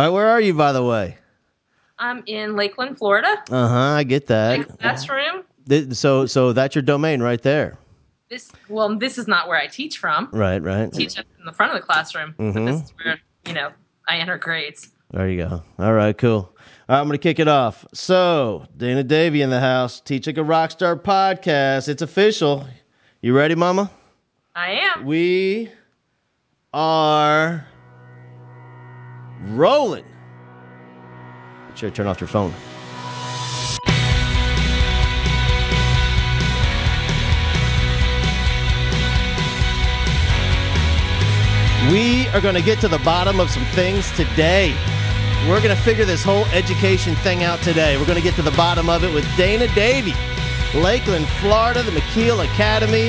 All right, where are you, by the way? I'm in Lakeland, Florida. Uh huh. I get that. Classroom. Th- So, so that's your domain right there. This well, this is not where I teach from. Right, right. I teach up in the front of the classroom. But this is where you know I enter grades. There you go. All right, cool. All right, I'm going to kick it off. So, Dana Davy in the house, Teach Like a Rockstar podcast. It's official. You ready, Mama? I am. We are rolling. Make sure to turn off your phone. We are going to get to the bottom of some things today. We're going to figure this whole education thing out today. We're going to get to the bottom of it with Dana Davy, Lakeland, Florida, the McKeel Academy.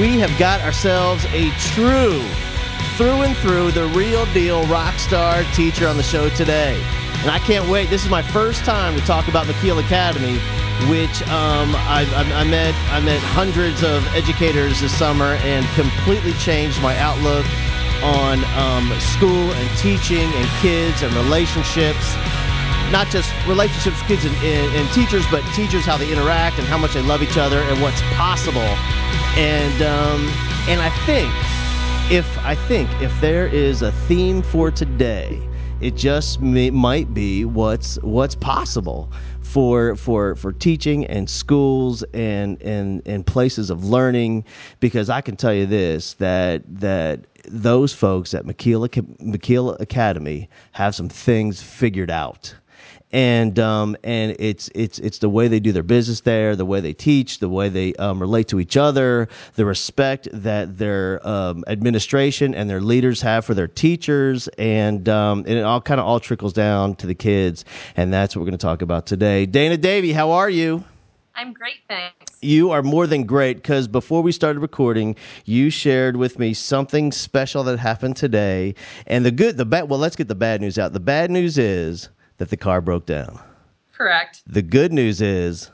We have got ourselves a true, through and through, the real deal rock star teacher on the show today. And I can't wait. This is my first time to talk about McKeel Academy, which um, I, I, I met. I met hundreds of educators this summer and completely changed my outlook on um, school and teaching and kids and relationships. Not just relationships kids and, and, and teachers, but teachers how they interact and how much they love each other and what's possible. And um, and I think if I think if there is a theme for today, it just may, might be what's what's possible for for for teaching and schools and and and places of learning. Because I can tell you this that that those folks at McKeel, McKeel Academy have some things figured out and um, and it's it's it's the way they do their business there, the way they teach, the way they um, relate to each other, the respect that their um, administration and their leaders have for their teachers, and um, and it all kind of all trickles down to the kids, and that's what we're going to talk about today. Dana Davy, how are you? I'm great, thanks. You are more than great because before we started recording, you shared with me something special that happened today. And the good, the bad, well, let's get the bad news out. The bad news is that the car broke down. Correct. The good news is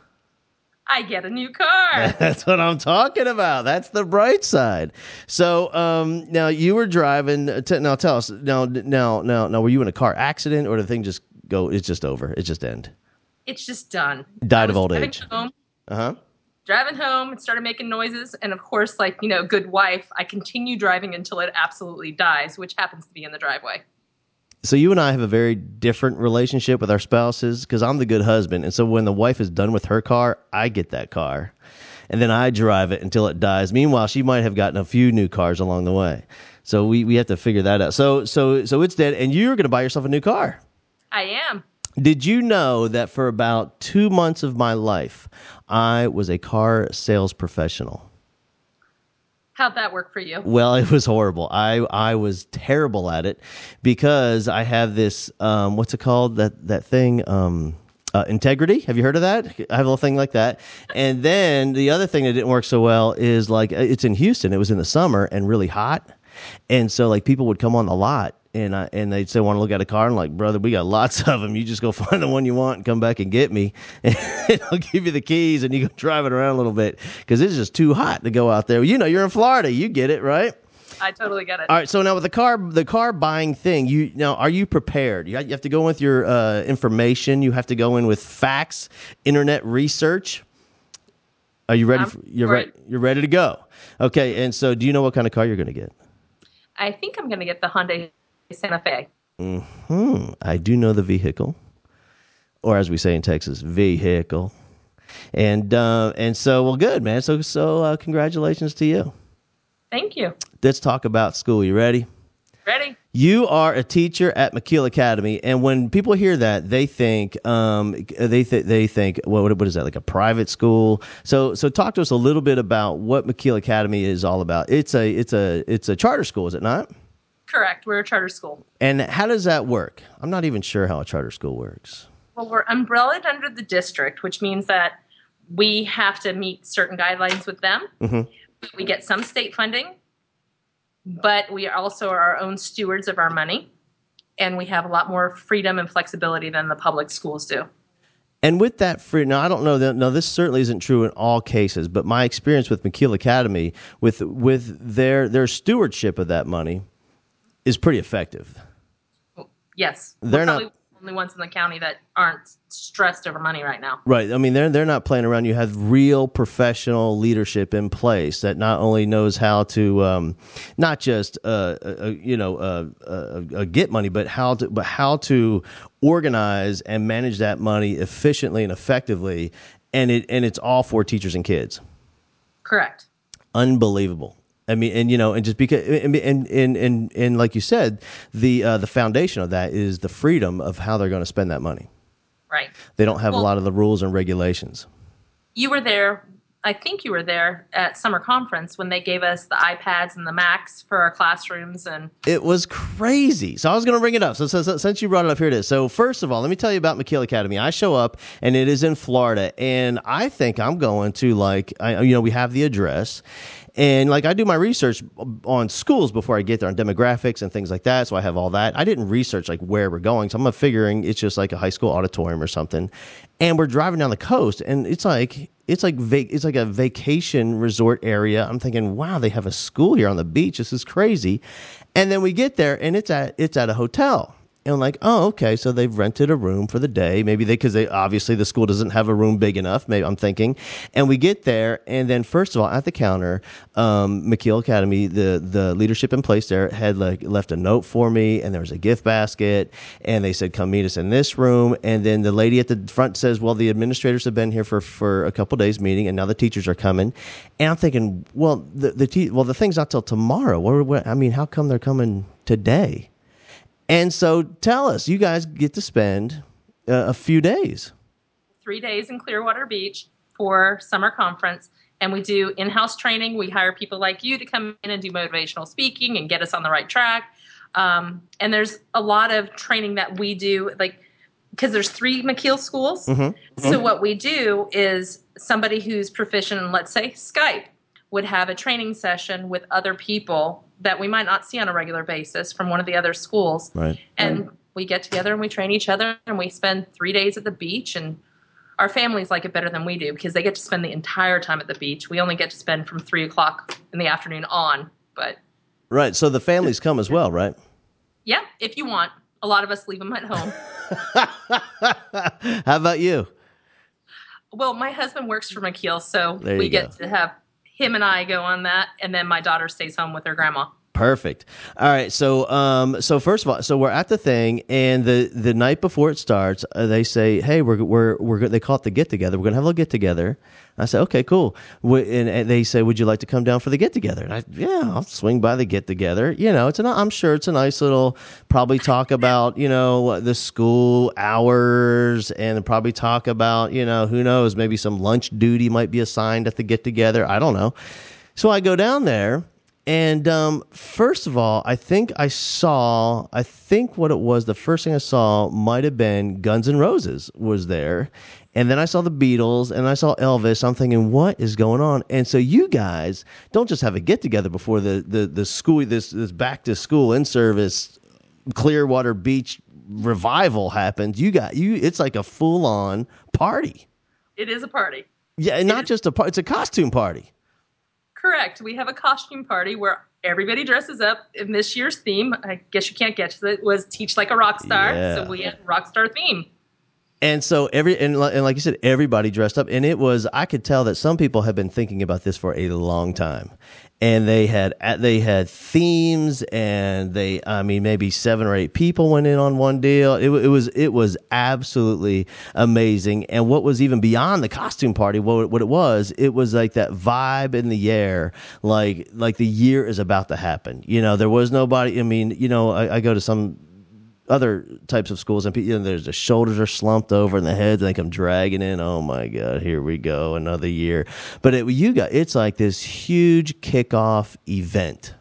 I get a new car. that's what I'm talking about. That's the bright side. So um, now you were driving. T- now tell us. Now, now, now, now, were you in a car accident or did the thing just go? It's just over. It just end. it's just done. Died of old driving age. Home, Uh huh. driving home and started making noises, and of course, like you know, good wife, I continue driving until it absolutely dies, which happens to be in the driveway. So you and I have a very different relationship with our spouses because I'm the good husband, and so when the wife is done with her car, I get that car, and then I drive it until it dies. Meanwhile, she might have gotten a few new cars along the way. So we, we have to figure that out. So so so it's dead, and you're going to buy yourself a new car. I am. Did you know that for about two months of my life, I was a car sales professional? How'd that work for you? Well, it was horrible. I I was terrible at it because I have this um, what's it called that that thing um, uh, integrity. Have you heard of that? I have a little thing like that. And then the other thing that didn't work so well is like it's in Houston. It was in the summer and really hot, and so like people would come on the lot. And I, and they'd say, "Want to look at a car?" And like, brother, we got lots of them. You just go find the one you want and come back and get me, and I'll give you the keys and you go drive it around a little bit because it's just too hot to go out there. You know, you're in Florida, you get it, right? I totally get it. All right. So now with the car, the car buying thing, you now are you prepared? You, have to go in with your uh, information. You have to go in with facts, internet research. Are you ready? For, you're it. You're ready to go. Okay. And so, do you know what kind of car you're going to get? I think I'm going to get the Hyundai Santa Fe. Hmm. I do know the vehicle, or as we say in Texas, vehicle. And uh, and so, well, good man. So so, uh, congratulations to you. Thank you. Let's talk about school. You ready? Ready? You are a teacher at McKeel Academy, and when people hear that, they think um, they th- they think what what is that like a private school? So so talk to us a little bit about what McKeel Academy is all about. It's a it's a it's a charter school, is it not? Correct. We're a charter school. And how does that work? I'm not even sure how a charter school works. Well, we're umbrellaed under the district, which means that we have to meet certain guidelines with them. Mm-hmm. We get some state funding, but we also are our own stewards of our money, and we have a lot more freedom and flexibility than the public schools do. And with that free, now I don't know that. No, this certainly isn't true in all cases. But my experience with McKeel Academy, with with their their stewardship of that money, is pretty effective. Yes, They're not- the only ones in the county that aren't stressed over money right now. Right. I mean, they're they're not playing around. You have real professional leadership in place that not only knows how to um, not just uh, uh, you know uh, uh, uh, get money, but how to but how to organize and manage that money efficiently and effectively. And it and it's all for teachers and kids. Correct. Unbelievable. I mean, and you know, and just because, and and and and, like you said, the uh, the foundation of that is the freedom of how they're going to spend that money. Right. They don't have a lot of the rules and regulations. You were there. I think you were there at summer conference when they gave us the iPads and the Macs for our classrooms, and It was crazy. So I was going to bring it up. So, so, so since you brought it up, here it is. So first of all, let me tell you about McKeel Academy. I show up and it is in Florida, and I think I'm going to like, I, you know, we have the address. And like I do my research on schools before I get there on demographics and things like that. So I have all that. I didn't research like where we're going. So I'm figuring it's just like a high school auditorium or something. And we're driving down the coast and it's like it's like it's like a vacation resort area. I'm thinking, wow, they have a school here on the beach. This is crazy. And then we get there and it's at it's at a hotel. And like, oh, okay. So they've rented a room for the day. Maybe they, because they obviously the school doesn't have a room big enough. Maybe I'm thinking. And we get there, and then first of all, at the counter, um, McKeel Academy, the the leadership in place there had like left a note for me, and there was a gift basket, and they said, come meet us in this room. And then the lady at the front says, well, the administrators have been here for for a couple days meeting, and now the teachers are coming. And I'm thinking, well, the the te- well, the thing's not till tomorrow. What, what, I mean, how come they're coming today? And so tell us, you guys get to spend uh, a few days. three days in Clearwater Beach for summer conference. And we do in house training. We hire people like you to come in and do motivational speaking and get us on the right track. Um, and there's a lot of training that we do, like, because there's three McKeel schools. So what we do is somebody who's proficient in, let's say, Skype would have a training session with other people that we might not see on a regular basis from one of the other schools Right. and we get together and we train each other and we spend three days at the beach and our families like it better than we do because they get to spend the entire time at the beach we only get to spend from three o'clock in the afternoon on but Right. So the families come as well, right? yeah if you want a lot of us leave them at home How about you? well my husband works for mckeel so There we you get go. to have him and i go on that and then my daughter stays home with her grandma Perfect. All right. So, um, so first of all, so we're at the thing, and the the night before it starts, uh, they say, "Hey, we're we're we're go-" they call it the get together. We're gonna have a little get together." I say, "Okay, cool." And, and they say, "Would you like to come down for the get together?" And I, yeah, I'll swing by the get together. You know, it's an I'm sure it's a nice little probably talk about you know the school hours and probably talk about you know who knows maybe some lunch duty might be assigned at the get together. I don't know. So I go down there. And um, first of all, I think I saw, I think what it was, the first thing I saw might have been Guns N' Roses was there. And then I saw the Beatles and I saw Elvis. I'm thinking, what is going on? And so you guys don't just have a get together before the, the, the school, this, this back to school in service Clearwater Beach revival happens. You got, you, it's like a full on party. it is a party Yeah, and not just a party, it's a costume party. Correct. We have a costume party where everybody dresses up in this year's theme. I guess you can't guess it was teach like a rock star. Yeah. so we had a rock star theme And so every and, and like you said, everybody dressed up, and it was I could tell that some people have been thinking about this for a long time, and they had they had themes, and they I mean maybe seven or eight people went in on one deal. It, it was it was absolutely amazing, and what was even beyond the costume party, what what it was, it was like that vibe in the air, like like the year is about to happen. You know, there was nobody. I mean, you know, I, I go to some other types of schools, and pe- you know, there's the shoulders are slumped over and the heads, and they come dragging in. Oh my God, here we go, another year. But it, you got it's like this huge kickoff event.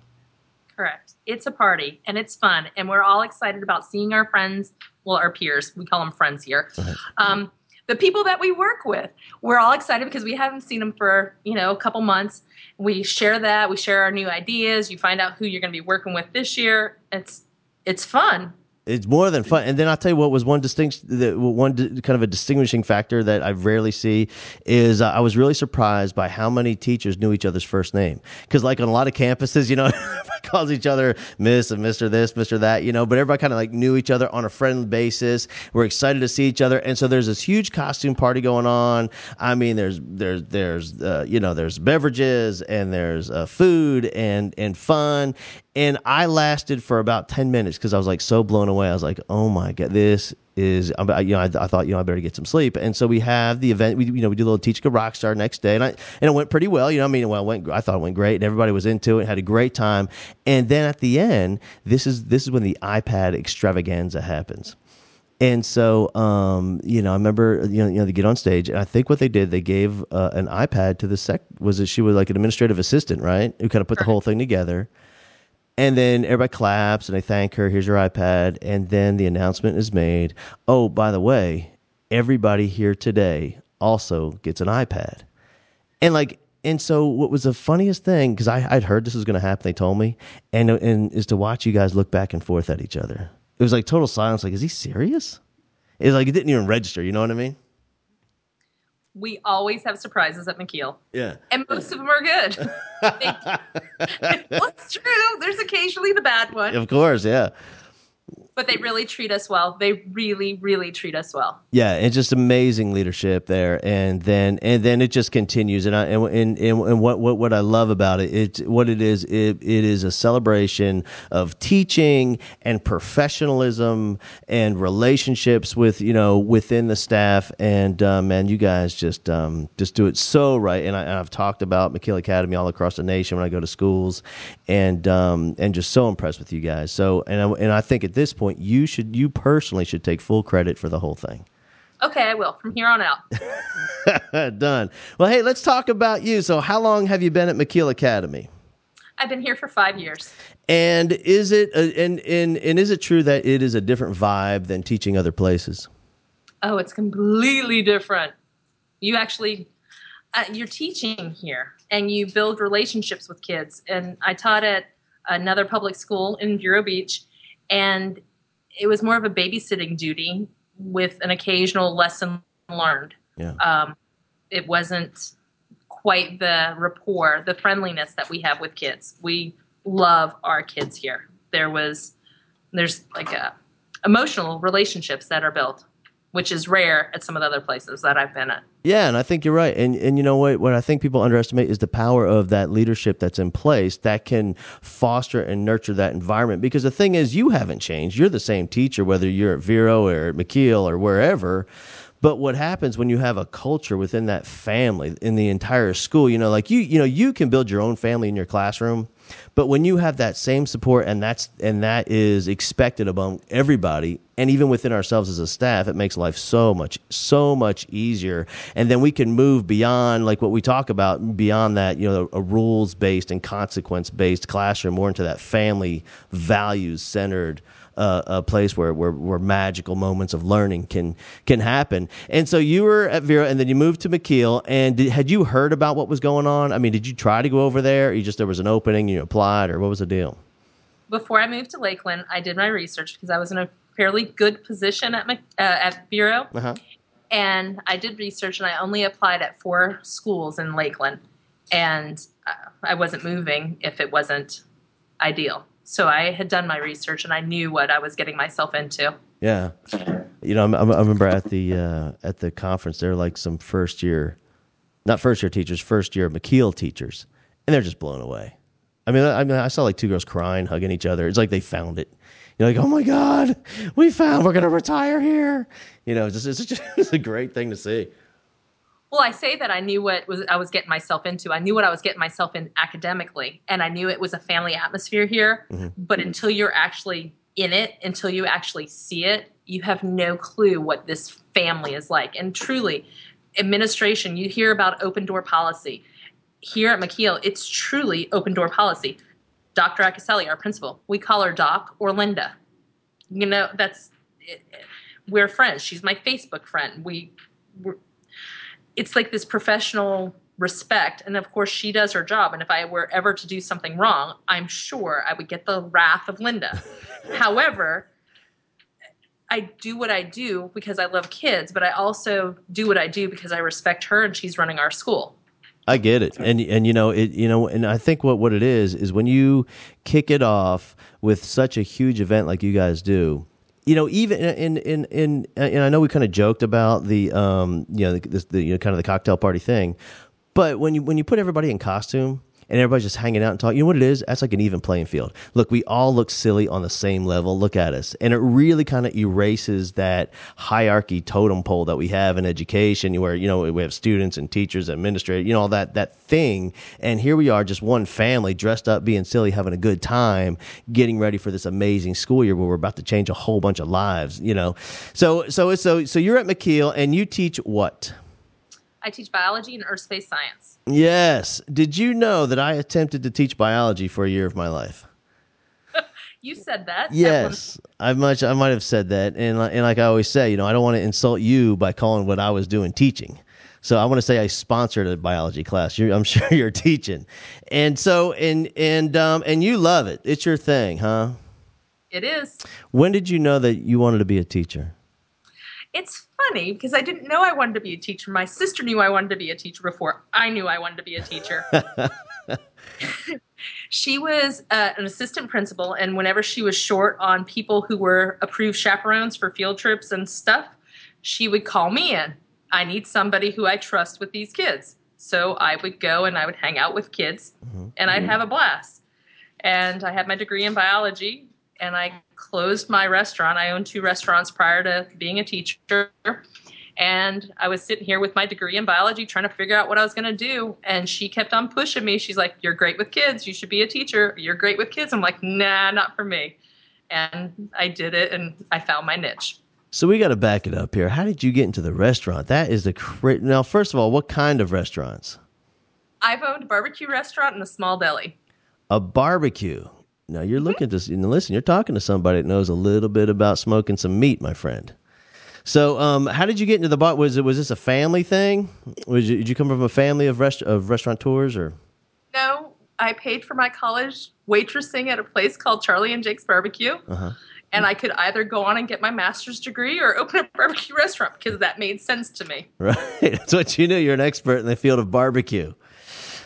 Correct. It's a party and it's fun, and we're all excited about seeing our friends. Well, our peers, we call them friends here. Um, the people that we work with, we're all excited because we haven't seen them for you know a couple months. We share that. We share our new ideas. You find out who you're going to be working with this year. It's it's fun. It's more than fun. And then I'll tell you what was one distinct, the, one kind of a distinguishing factor that I rarely see is uh, I was really surprised by how many teachers knew each other's first name. Because like on a lot of campuses, you know, everybody calls each other Miss and Mister this, Mister that, you know. But everybody kind of like knew each other on a friendly basis. We're excited to see each other, and so there's this huge costume party going on. I mean, there's there's there's uh, you know there's beverages and there's uh, food and and fun and I lasted for about 10 minutes because I was like so blown away. I was like, oh my God, this is, you know, I, I, thought, you know, I better get some sleep. And so we have the event, we, you know, we do a little Teach a Rock Star next day and I, and it went pretty well. You know, I mean, well, it went, I thought it went great and everybody was into it, had a great time. And then at the end, this is, this is when the iPad extravaganza happens. And so, um, you know, I remember, you know, you know, they get on stage, and I think what they did, they gave uh, an iPad to the sec. Was it she was like an administrative assistant, right? Who kind of put the whole thing together. And then everybody claps and they thank her. Here's your iPad. And then the announcement is made. Oh, by the way, everybody here today also gets an iPad. And like, and so what was the funniest thing, because I'd heard this was going to happen, they told me, and, and is to watch you guys look back and forth at each other. It was like total silence. Like, is he serious? It's like it didn't even register. You know what I mean? We always have surprises at McKeel. Yeah. And most of them are good. well, it's true. There's occasionally the bad one. Of course, yeah but they really treat us well. They really, really treat us well. Yeah, it's just amazing leadership there, and then and then it just continues. And I and and, and what, what what I love about it, it what it is, it, it is a celebration of teaching and professionalism and relationships with you know within the staff. And um, man, you guys just um, just do it so right. And, I, have talked about McKeel Academy all across the nation when I go to schools, and um, and just so impressed with you guys. So and I, and I think at this point point, you should you personally should take full credit for the whole thing. Okay, I will from here on out. Done. Well, hey, let's talk about you. So, how long have you been at McKeel Academy? I've been here for five years. And is it and, and and is it true that it is a different vibe than teaching other places? Oh, it's completely different. You actually uh, you're teaching here, and you build relationships with kids. And I taught at another public school in Vero Beach, and it was more of a babysitting duty with an occasional lesson learned. Yeah. Um, it wasn't quite the rapport, the friendliness that we have with kids. We love our kids here. There was, there's like a emotional relationships that are built which is rare at some of the other places that I've been at. Yeah, and I think you're right. And and you know what what I think people underestimate is the power of that leadership that's in place that can foster and nurture that environment because the thing is you haven't changed. You're the same teacher whether you're at Vero or at McKeel or wherever. But what happens when you have a culture within that family in the entire school, you know, like you you know, you can build your own family in your classroom but when you have that same support and that's and that is expected among everybody and even within ourselves as a staff, it makes life so much so much easier. And then we can move beyond like what we talk about beyond that, you know, a rules based and consequence based classroom more into that family values centered uh, a place where, where where magical moments of learning can can happen. And so you were at Vero, and then you moved to McKeel. And did, had you heard about what was going on? I mean, did you try to go over there? you just there was an opening, you applied, or what was the deal? Before I moved to Lakeland, I did my research because I was in a fairly good position at uh, at Vero. Uh-huh. And I did research, and I only applied at four schools in Lakeland, and uh, I wasn't moving if it wasn't ideal. So I had done my research and I knew what I was getting myself into. Yeah, you know, I, I remember at the uh, at the conference there, like some first year, not first year teachers, first year McKeel teachers, and they're just blown away. I mean, I, I mean, I saw like two girls crying, hugging each other. It's like they found it. You're like, oh my god, we found. We're gonna retire here. You know, it's just, it's just it's a great thing to see. Well, I say that I knew what was I was getting myself into. I knew what I was getting myself in academically, and I knew it was a family atmosphere here. Mm-hmm. But until you're actually in it, until you actually see it, you have no clue what this family is like. And truly, administration, you hear about open door policy. Here at McKeel, it's truly open door policy. Dr. Acaselli, our principal, we call her Doc or Linda. You know, that's we're friends. She's my Facebook friend. We we're, it's like this professional respect and of course she does her job and if i were ever to do something wrong i'm sure i would get the wrath of linda however I do what I do because I love kids, but I also do what I do because I respect her and she's running our school. I get it, and and you know it, you know, and I think what what it is is when you kick it off with such a huge event like you guys do, you know, even in in in and I know we kind of joked about the um you know the, the you know kind of the cocktail party thing, but when you when you put everybody in costume and everybody's just hanging out and talking. You know what it is? That's like an even playing field. Look, we all look silly on the same level. Look at us. And it really kind of erases that hierarchy totem pole that we have in education where, you know, we have students and teachers, administrators, you know, all that, that thing. And here we are, just one family dressed up, being silly, having a good time, getting ready for this amazing school year where we're about to change a whole bunch of lives, you know. So, so, so, so you're at McKeel and you teach what? I teach biology and earth space science. Yes. Did you know that I attempted to teach biology for a year of my life? you said that. Yes, I much I might have said that, and and like I always say, you know, I don't want to insult you by calling what I was doing teaching. So I want to say I sponsored a biology class. You're, I'm sure you're teaching, and so and and um and you love it. It's your thing, huh? It is. When did you know that you wanted to be a teacher? It's funny because I didn't know I wanted to be a teacher. My sister knew I wanted to be a teacher before I knew I wanted to be a teacher. she was uh, an assistant principal, and whenever she was short on people who were approved chaperones for field trips and stuff, she would call me in. I need somebody who I trust with these kids. So I would go and I would hang out with kids, mm-hmm. and I'd have a blast. And I had my degree in biology, and I closed my restaurant. I owned two restaurants prior to being a teacher. And I was sitting here with my degree in biology trying to figure out what I was going to do. And she kept on pushing me. She's like, You're great with kids. You should be a teacher. You're great with kids. I'm like, Nah, not for me. And I did it and I found my niche. So we got to back it up here. How did you get into the restaurant? That is the cra- now. First of all, what kind of restaurants? I've owned a barbecue restaurant and a small deli. A barbecue. Now you're mm-hmm. looking to and listen. You're talking to somebody that knows a little bit about smoking some meat, my friend. So, um, how did you get into the bar? Was it was this a family thing? Was you, did you come from a family of rest of restaurateurs or? No, I paid for my college waitressing at a place called Charlie and Jake's Barbecue. Uh-huh. And I could either go on and get my master's degree or open a barbecue restaurant because that made sense to me. Right. That's what you knew. You're an expert in the field of barbecue.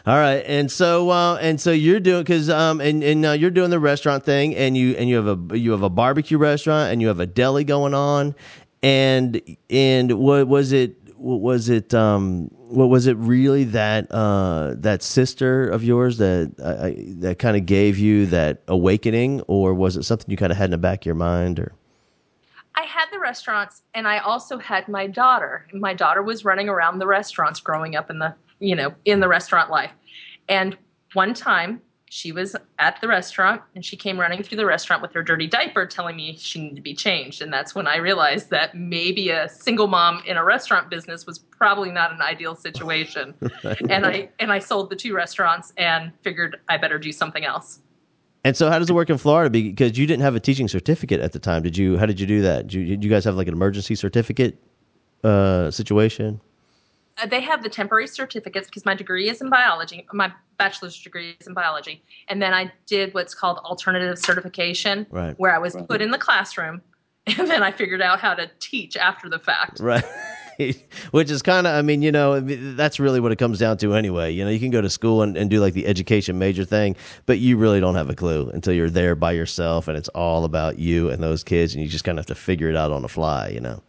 All right, and so uh, and so you're doing because um and and uh, you're doing the restaurant thing, and you and you have a you have a barbecue restaurant, and you have a deli going on, and and what was it? What was it? Um, what was it really that uh, that sister of yours that uh, that kind of gave you that awakening, or was it something you kind of had in the back of your mind, or? I had the restaurants, and I also had my daughter. My daughter was running around the restaurants growing up in the you know, in the restaurant life. And one time she was at the restaurant and she came running through the restaurant with her dirty diaper telling me she needed to be changed. And that's when I realized that maybe a single mom in a restaurant business was probably not an ideal situation. right. And I and I sold the two restaurants and figured I better do something else. And so, how does it work in Florida? Because you didn't have a teaching certificate at the time, did you? How did you do that? Did you, did you guys have like an emergency certificate uh, situation? Uh, they have the temporary certificates because my degree is in biology. My bachelor's degree is in biology, and then I did what's called alternative certification, right. where I was put in the classroom, and then I figured out how to teach after the fact. Right. Which is kind of, I mean, you know, that's really what it comes down to anyway. You know, you can go to school and, and do like the education major thing, but you really don't have a clue until you're there by yourself and it's all about you and those kids, and you just kind of have to figure it out on the fly, you know.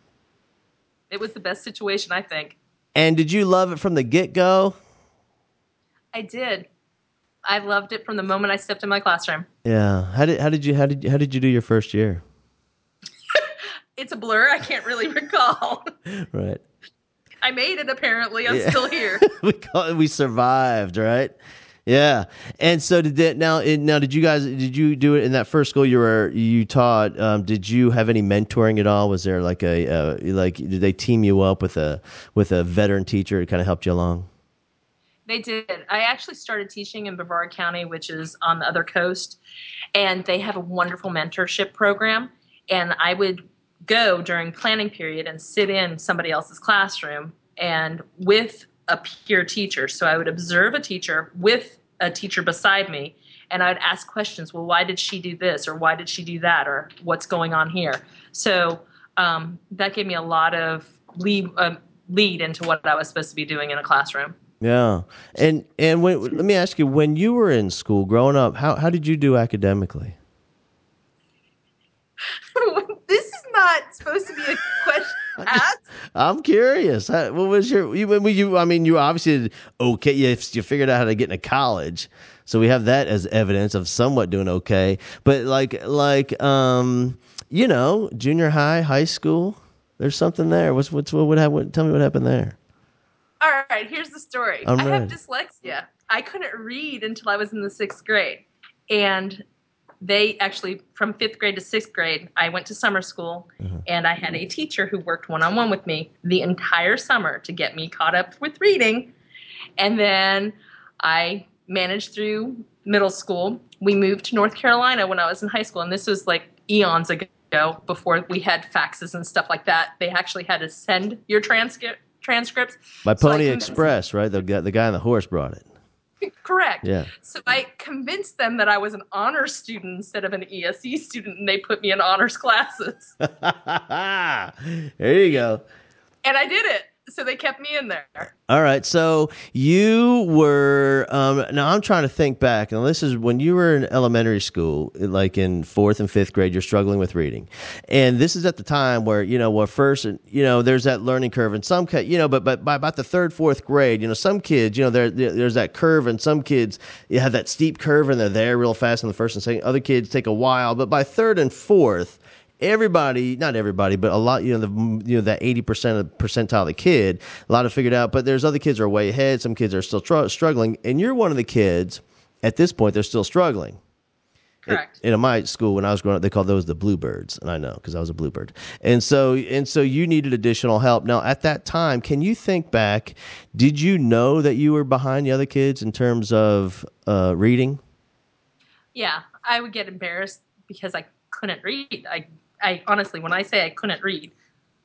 It was the best situation, I think. And did you love it from the get go? I did. I loved it from the moment I stepped in my classroom. Yeah. How did how did you how did how did you do your first year? it's a blur. I can't really recall. right. I made it. Apparently, I'm yeah. still here. we call we survived, right? Yeah. And so did that now now did you guys did you do it in that first school you were you taught um, did you have any mentoring at all was there like a uh, like did they team you up with a with a veteran teacher to kind of helped you along? They did. I actually started teaching in Brevard County, which is on the other coast, and they have a wonderful mentorship program. And I would go during planning period and sit in somebody else's classroom and with a peer teacher. So I would observe a teacher with a teacher beside me and I would ask questions. Well, why did she do this or why did she do that or what's going on here? So um, that gave me a lot of lead uh, lead into what I was supposed to be doing in a classroom. Yeah, and and when, let me ask you, when you were in school growing up, how how did you do academically? this is not supposed to be a question asked. I'm curious. What was your you, you? I mean, you obviously did okay. You, you figured out how to get into college, so we have that as evidence of somewhat doing okay. But like like um, you know, junior high, high school, there's something there. What's what's what would happen? Tell me what happened there. All right, here's the story. I'm I ready. have dyslexia. I couldn't read until I was in the sixth grade. And they actually, from fifth grade to sixth grade, I went to summer school mm-hmm. and I had a teacher who worked one on one with me the entire summer to get me caught up with reading. And then I managed through middle school. We moved to North Carolina when I was in high school, and this was like eons ago before we had faxes and stuff like that. They actually had to send your transcript transcripts By Pony convinced- Express, right? The the guy on the horse brought it. Correct. Yeah. So I convinced them that I was an honors student instead of an ESE student, and they put me in honors classes. there you go. and I did it. So they kept me in there. All right. So you were um, now. I'm trying to think back. and this is when you were in elementary school, like in fourth and fifth grade. You're struggling with reading, and this is at the time where you know, where first, you know, there's that learning curve, and some, you know, but but by about the third, fourth grade, you know, some kids, you know, there- there's that curve, and some kids you have that steep curve, and they're there real fast in the first and second. Other kids take a while, but by third and fourth everybody not everybody but a lot you know the you know that 80% of percentile of the kid a lot of figured out but there's other kids are way ahead some kids are still tr- struggling and you're one of the kids at this point they're still struggling Correct. in my school when I was growing up, they called those the bluebirds, and I know because I was a bluebird. And so, and so you needed additional help. Now, at that time, can you think back? Did you know that you were behind the other kids in terms of uh, reading? yeah. I would get embarrassed because I couldn't read. I, I honestly, when I say I couldn't read,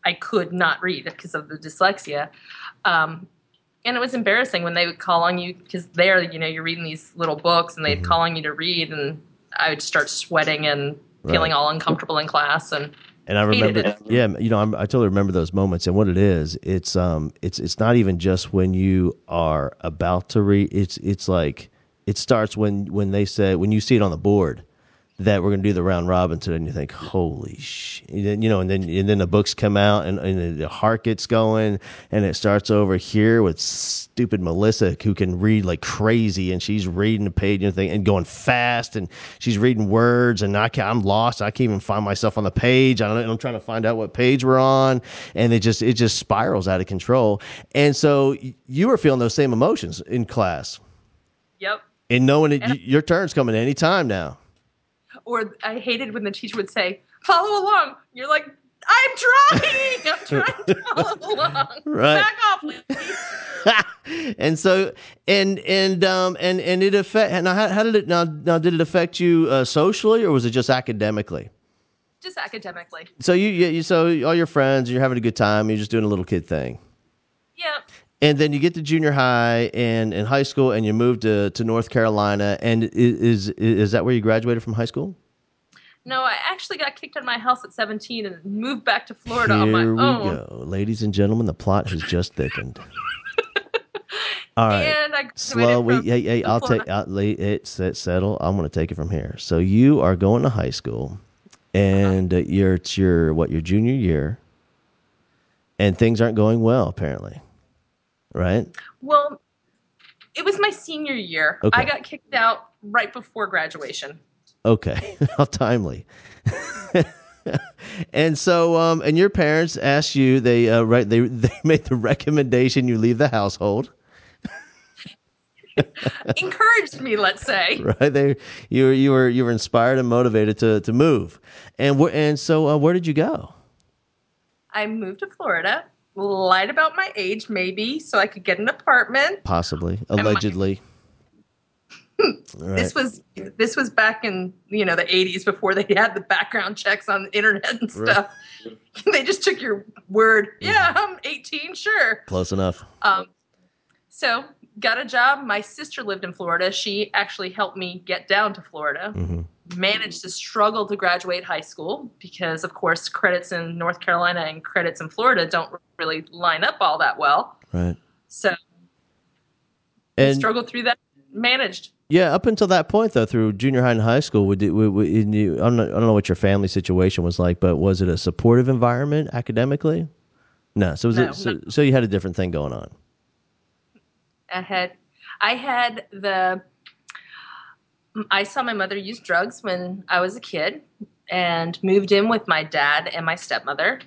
I could not read because of the dyslexia. Um, and it was embarrassing when they would call on you because there, you know, you're reading these little books and they'd Mm-hmm. call on you to read, and I would start sweating and feeling all uncomfortable in class. And And I Hated remember, it. yeah, you know, I'm, I totally remember those moments. And what it is, it's um, it's it's not even just when you are about to read. It's it's like it starts when when they say when you see it on the board that we're going to do the round robin today, and you think, holy shit, you know, and then and then the books come out, and, and the heart gets going, and it starts over here with stupid Melissa who can read like crazy, and she's reading the page and thing and going fast, and she's reading words, and I can't, I'm lost. I can't even find myself on the page. I don't, I'm trying to find out what page we're on, and it just it just spirals out of control. And so you were feeling those same emotions in class, yep. and knowing that your turn's coming any time now. Or I hated when the teacher would say, "Follow along." You're like, "I'm trying. I'm trying to follow along. Right. Back off, please." and so and and um and and it affect now how, how did it now now did it affect you uh, socially or was it just academically Just academically. so you, you you- so all your friends you're having a good time you're just doing a little kid thing Yep. And then you get to junior high and in high school and you move to to north carolina and is is that where you graduated from high school No, I actually got kicked out of my house at 17 and moved back to Florida on my here we own. go ladies and gentlemen the plot has just thickened all right And I slow. Wait, hey, hey, I'll take. Florida. I'll, lay it set, settle. I'm going to take it from here. So you are going to high school, and uh, you're it's your what your junior year, and things aren't going well apparently, right? Well, it was my senior year. Okay. I got kicked out right before graduation. Okay, how timely. and so, um, and your parents asked you. They uh, right. They they made the recommendation you leave the household. Encouraged me, let's say. right? They you were you were you were inspired and motivated to to move, and wh- and so uh, where did you go? I moved to Florida, lied about my age, maybe, so I could get an apartment. Possibly, allegedly. Right. This was this was back in you know the 80s before they had the background checks on the internet and Right. stuff. they just took your word. Yeah, I'm 18, sure. close enough. Um, so got a job. My sister lived in Florida. She actually helped me get down to Florida. hmm managed to struggle to graduate high school because, of course, credits in North Carolina and credits in Florida don't really line up all that well. Right. So And struggled through that, managed. yeah, up until that point though, through junior high and high school, would, it- would, would you, I don't know, I don't know what your family situation was like, but was it a supportive environment academically? No. So was No, it, so, so you had a different thing going on. I had, I had the. I saw my mother use drugs when I was a kid, and moved in with my dad and my stepmother,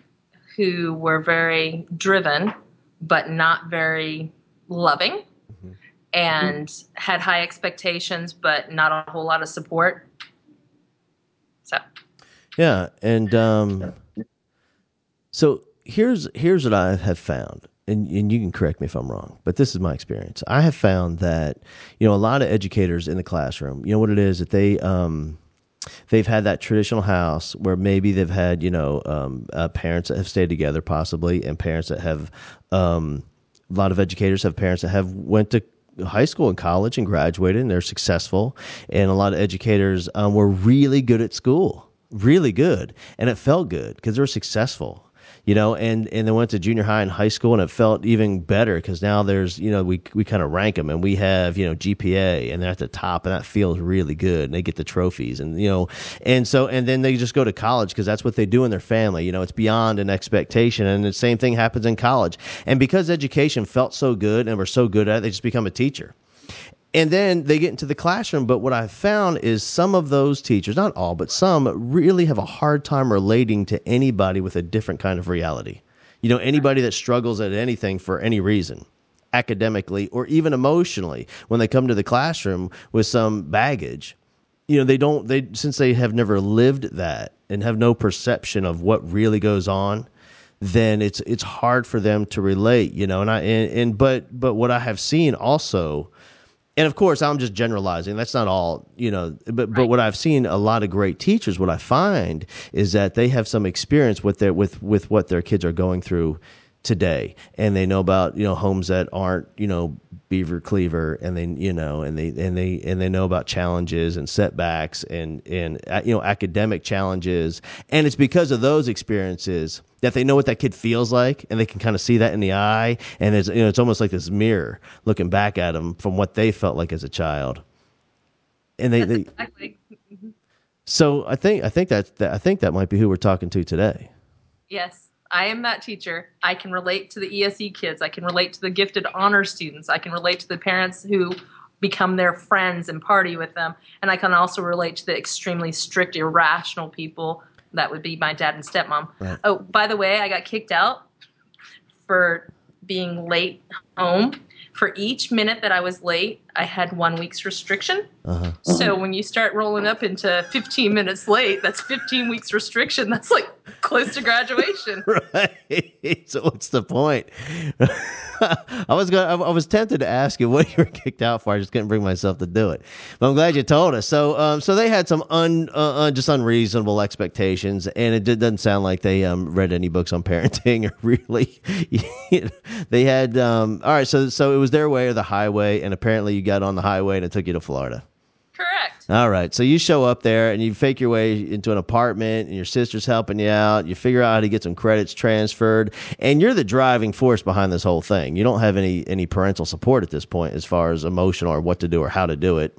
who were very driven, but not very loving, and had high expectations, but not a whole lot of support. So. Yeah, and um, so here's here's what I have found, and and you can correct me if I'm wrong, but this is my experience. I have found that you know a lot of educators in the classroom, you know what it is that they um, they've had that traditional house where maybe they've had you know um, uh, parents that have stayed together possibly, and parents that have um, a lot of educators have parents that have went to high school and college and graduated and they're successful. And a lot of educators um, were really good at school really good. And it felt good because they were successful you know and and they went to junior high and high school and it felt even better because now there's you know we we kind of rank them and we have you know gpa and they're at the top and that feels really good and they get the trophies and you know and so and then they just go to college because that's what they do in their family you know it's beyond an expectation and the same thing happens in college. And because education felt so good and we're so good at it they just become a teacher and then they get into the classroom. But what I've found is some of those teachers, not all, but some, really have a hard time relating to anybody with a different kind of reality. You know, anybody that struggles at anything for any reason, academically or even emotionally, when they come to the classroom with some baggage, you know, they don't, they, since they have never lived that and have no perception of what really goes on, then it's it's hard for them to relate, you know. And I and, and but but what I have seen also, and of course I'm just generalizing. That's not all, you know. But but what I've seen a lot of great teachers, what I find is that they have some experience with their with with what their kids are going through today and they know about you know homes that aren't you know beaver cleaver and they you know and they and they and they know about challenges and setbacks and and uh, you know academic challenges. And it's because of those experiences that they know what that kid feels like and they can kind of see that in the eye. And it's you know it's almost like this mirror looking back at them from what they felt like as a child. And they, they exactly. so i think i think that, that i think that might be who we're talking to today. Yes, I am that teacher. I can relate to the ESE kids. I can relate to the gifted honor students. I can relate to the parents who become their friends and party with them. And I can also relate to the extremely strict, irrational people. That would be my dad and stepmom. Right. Oh, by the way, I got kicked out for being late home. For each minute that I was late, I had one week's restriction. uh-huh So when you start rolling up into 15 minutes late, that's 15 weeks restriction. That's like close to graduation. right so what's the point i was going I was tempted to ask you what you were kicked out for. I just couldn't bring myself to do it. But i'm glad you told us. So um so they had some un uh, uh, just unreasonable expectations and it did, doesn't sound like they um read any books on parenting or really they had um all right so so it was their way or the highway and apparently you got on the highway and it took you to florida Correct. all right. So you show up there and you fake your way into an apartment and your sister's helping you out. You figure out how to get some credits transferred and you're the driving force behind this whole thing. You don't have any any parental support at this point as far as emotional or what to do or how to do it.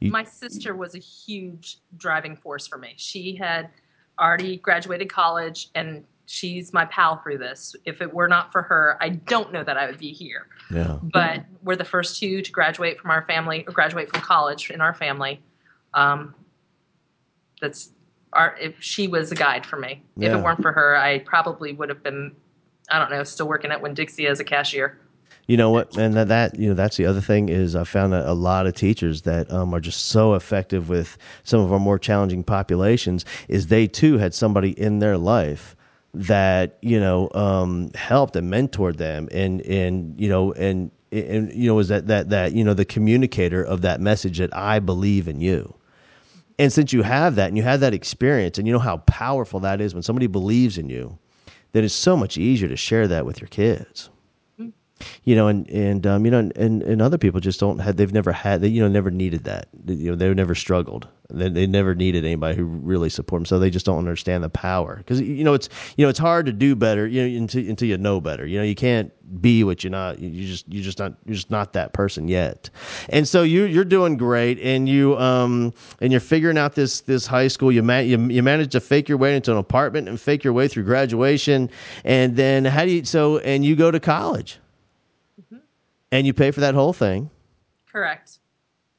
My sister was a huge driving force for me. She had already graduated college and she's my pal through this. If it were not for her, I don't know that I would be here. Yeah. But we're the first two to graduate from our family or graduate from college in our family. Um, that's our if she was a guide for me. If it weren't for her, I probably would have been I don't know, still working at Winn Dixie as a cashier. You know what, and that, that you know that's the other thing is I found that a lot of teachers that um, are just so effective with some of our more challenging populations is they too had somebody in their life that you know um, helped and mentored them and and you know and and you know was that that that you know the communicator of that message that I believe in you. And since you have that and you have that experience and you know how powerful that is when somebody believes in you, then it's so much easier to share that with your kids. You know, and and um, you know, and, and other people just don't have. They've never had. They you know never needed that. You know, they've never struggled. They, they never needed anybody who really support them. So they just don't understand the power because you know it's you know it's hard to do better. You know until until you know better. You know you can't be what you're not. You just you just not you're just not that person yet. And so you you're doing great, and you um and you're figuring out this this high school. You man you, you managed to fake your way into an apartment and fake your way through graduation, and then how do you so and you go to college and you pay for that whole thing. Correct.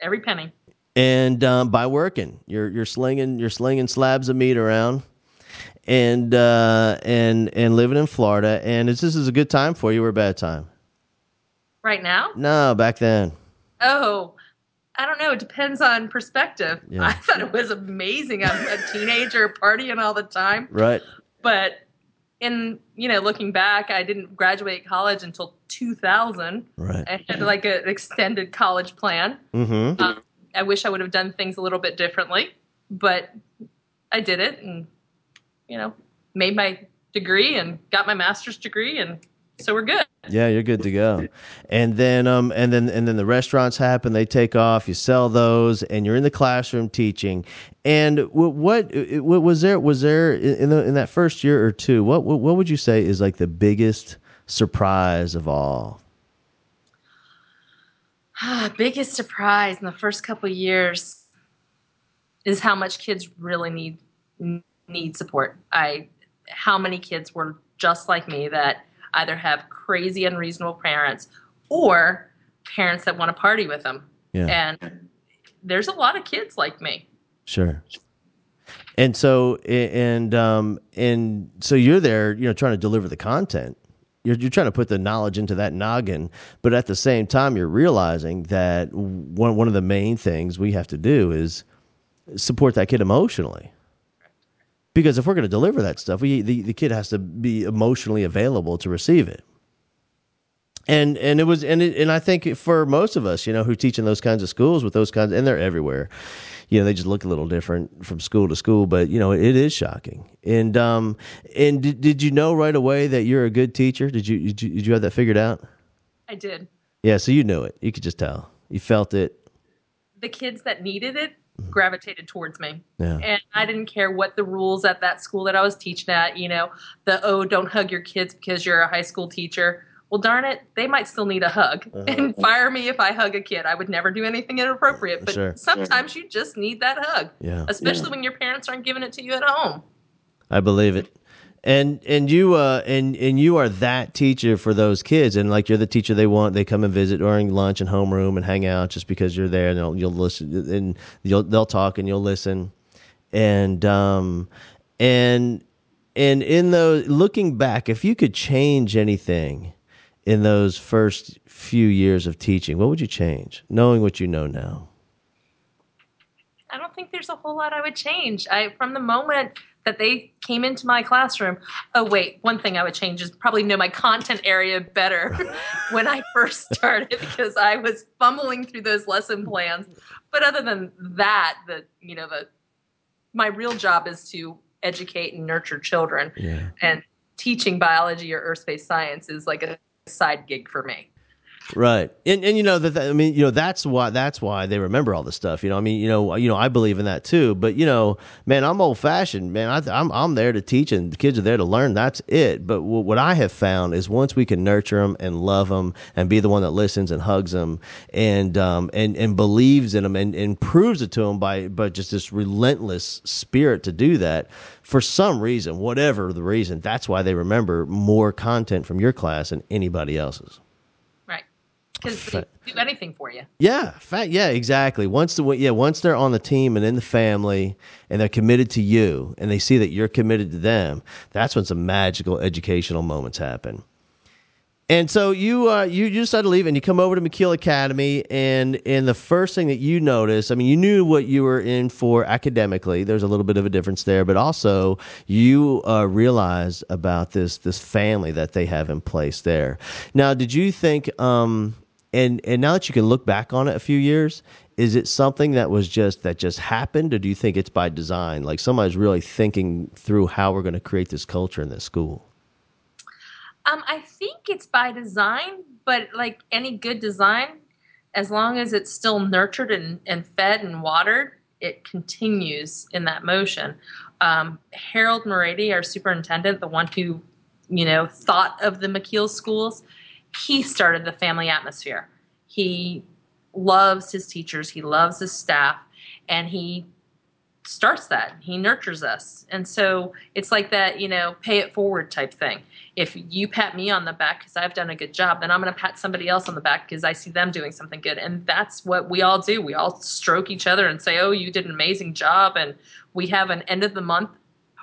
Every penny. And um, by working, you're you're slinging you're slinging slabs of meat around, and uh, and and living in Florida. And is this is a good time for you or a bad time? Right now? No, back then. Oh, I don't know. It depends on perspective. Yeah. I thought it was amazing. I'm a teenager partying all the time. Right. But in you know looking back i didn't graduate college until 2000 right. I had like an extended college plan. Mm-hmm. um, i wish i would have done things a little bit differently but i did it and you know made my degree and got my master's degree and so we're good. Yeah, you're good to go. And then um and then and then the restaurants happen, they take off, you sell those and you're in the classroom teaching. And what what, what was there was there in the, in that first year or two, what, what what would you say is like the biggest surprise of all? biggest surprise in the first couple years is how much kids really need need support. I how many kids were just like me that either have crazy, unreasonable parents or parents that want to party with them. Yeah. And there's a lot of kids like me. Sure. And so, and um, and so you're there, you know, trying to deliver the content. You're, you're trying to put the knowledge into that noggin, but at the same time, you're realizing that one one of the main things we have to do is support that kid emotionally because if we're going to deliver that stuff, we the, the kid has to be emotionally available to receive it. And and it was and it, and I think for most of us, you know, who teach in those kinds of schools with those kinds, and they're everywhere. You know, they just look a little different from school to school, but you know, it is shocking. And um, and did, did you know right away that you're a good teacher? Did you, did you did you have that figured out? I did. Yeah, so you knew it. You could just tell. You felt it. The kids that needed it gravitated towards me. Yeah. And I didn't care what the rules at that school that I was teaching at, you know, the oh, don't hug your kids because you're a high school teacher. Well, darn it, they might still need a hug uh-huh. and fire me if I hug a kid. I would never do anything inappropriate, but sure. sometimes you just need that hug, yeah. especially yeah. when your parents aren't giving it to you at home. I believe it and and you uh and and you are that teacher for those kids. And like you're the teacher they want. They come and visit during lunch and homeroom and hang out just because you're there. And they'll, you'll listen and you'll they'll talk and you'll listen. And um and and in those looking back if you could change anything in those first few years of teaching what would you change knowing what you know now? I don't think there's a whole lot I would change. I from the moment that they came into my classroom. Oh, wait, one thing I would change is probably know my content area better when I first started because I was fumbling through those lesson plans. But other than that, the you know the my real job is to educate and nurture children, yeah. and teaching biology or earth space science is like a side gig for me. Right, and and you know that, I mean you know that's why that's why they remember all the stuff. You know, I mean you know you know I believe in that too. But you know, man, I'm old fashioned. Man, I, am I'm, I'm there to teach, and the kids are there to learn. That's it. But w- what I have found is once we can nurture them and love them, and be the one that listens and hugs them, and um and and believes in them, and, and proves it to them by but just this relentless spirit to do that. For some reason, whatever the reason, that's why they remember more content from your class than anybody else's because they do anything for you. Yeah, fact. Yeah, exactly. Once the yeah, once they're on the team and in the family, and they're committed to you, and they see that you're committed to them, that's when some magical educational moments happen. And so you uh, you you decided to leave, and you come over to McKeel Academy, and and the first thing that you notice, I mean, you knew what you were in for academically. There's a little bit of a difference there, but also you uh, realize about this this family that they have in place there. Now, did you think? Um, and and now that you can look back on it a few years is it something that was just that just happened or do you think it's by design like somebody's really thinking through how we're going to create this culture in this school um I think it's by design, but like any good design, as long as it's still nurtured and, and fed and watered, it continues in that motion. Um, Harold Morady, our superintendent, the one who, you know, thought of the McKeel schools, he started the family atmosphere. He loves his teachers, he loves his staff, and he starts that. He nurtures us. And so it's like that, you know, pay it forward type thing. If you pat me on the back because I've done a good job, then I'm going to pat somebody else on the back because I see them doing something good. And that's what we all do. We all stroke each other and say, oh, you did an amazing job. And we have an end of the month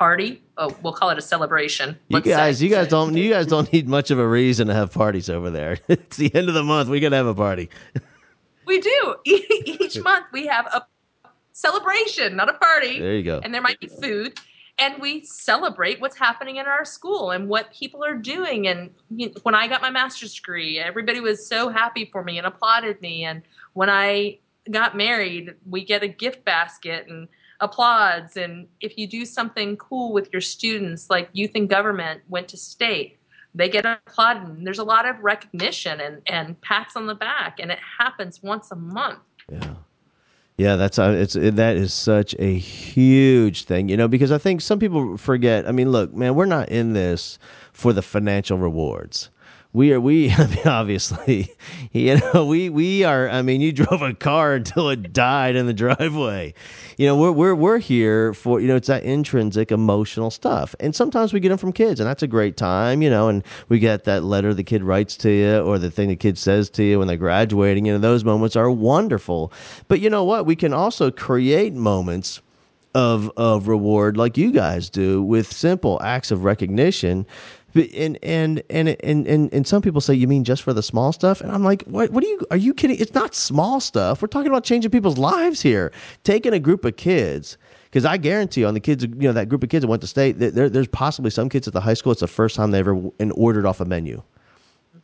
party. Oh, we'll call it a celebration. You guys, say. you guys don't, you guys don't need much of a reason to have parties over there. it's the end of the month. We to have a party. we do. Each month we have a celebration, not a party. There you go. And there might be food. And we celebrate what's happening in our school and what people are doing. And you know, when I got my master's degree, everybody was so happy for me and applauded me. And when I got married, we get a gift basket and applauds. And if you do something cool with your students, like youth and government went to state, they get applauded. And there's a lot of recognition and, and pats on the back. And it happens once a month. Yeah. Yeah, that's uh, it's it, that is such a huge thing, you know, because I think some people forget. I mean, look, man, we're not in this for the financial rewards we are we I mean, obviously you know we we are I mean you drove a car until it died in the driveway. You know we're we're we're here for you know it's that intrinsic emotional stuff. And sometimes we get them from kids and that's a great time you know and we get that letter the kid writes to you or the thing the kid says to you when they're graduating. You know those moments are wonderful. But you know what? We can also create moments of of reward like you guys do with simple acts of recognition and and and and and and some people say you mean just for the small stuff and i'm like what what are you are you kidding it's not small stuff we're talking about changing people's lives here taking a group of kids because I guarantee you, on the kids, you know, that group of kids that went to state, there, there's possibly some kids at the high school. It's the first time they ever and ordered off a menu.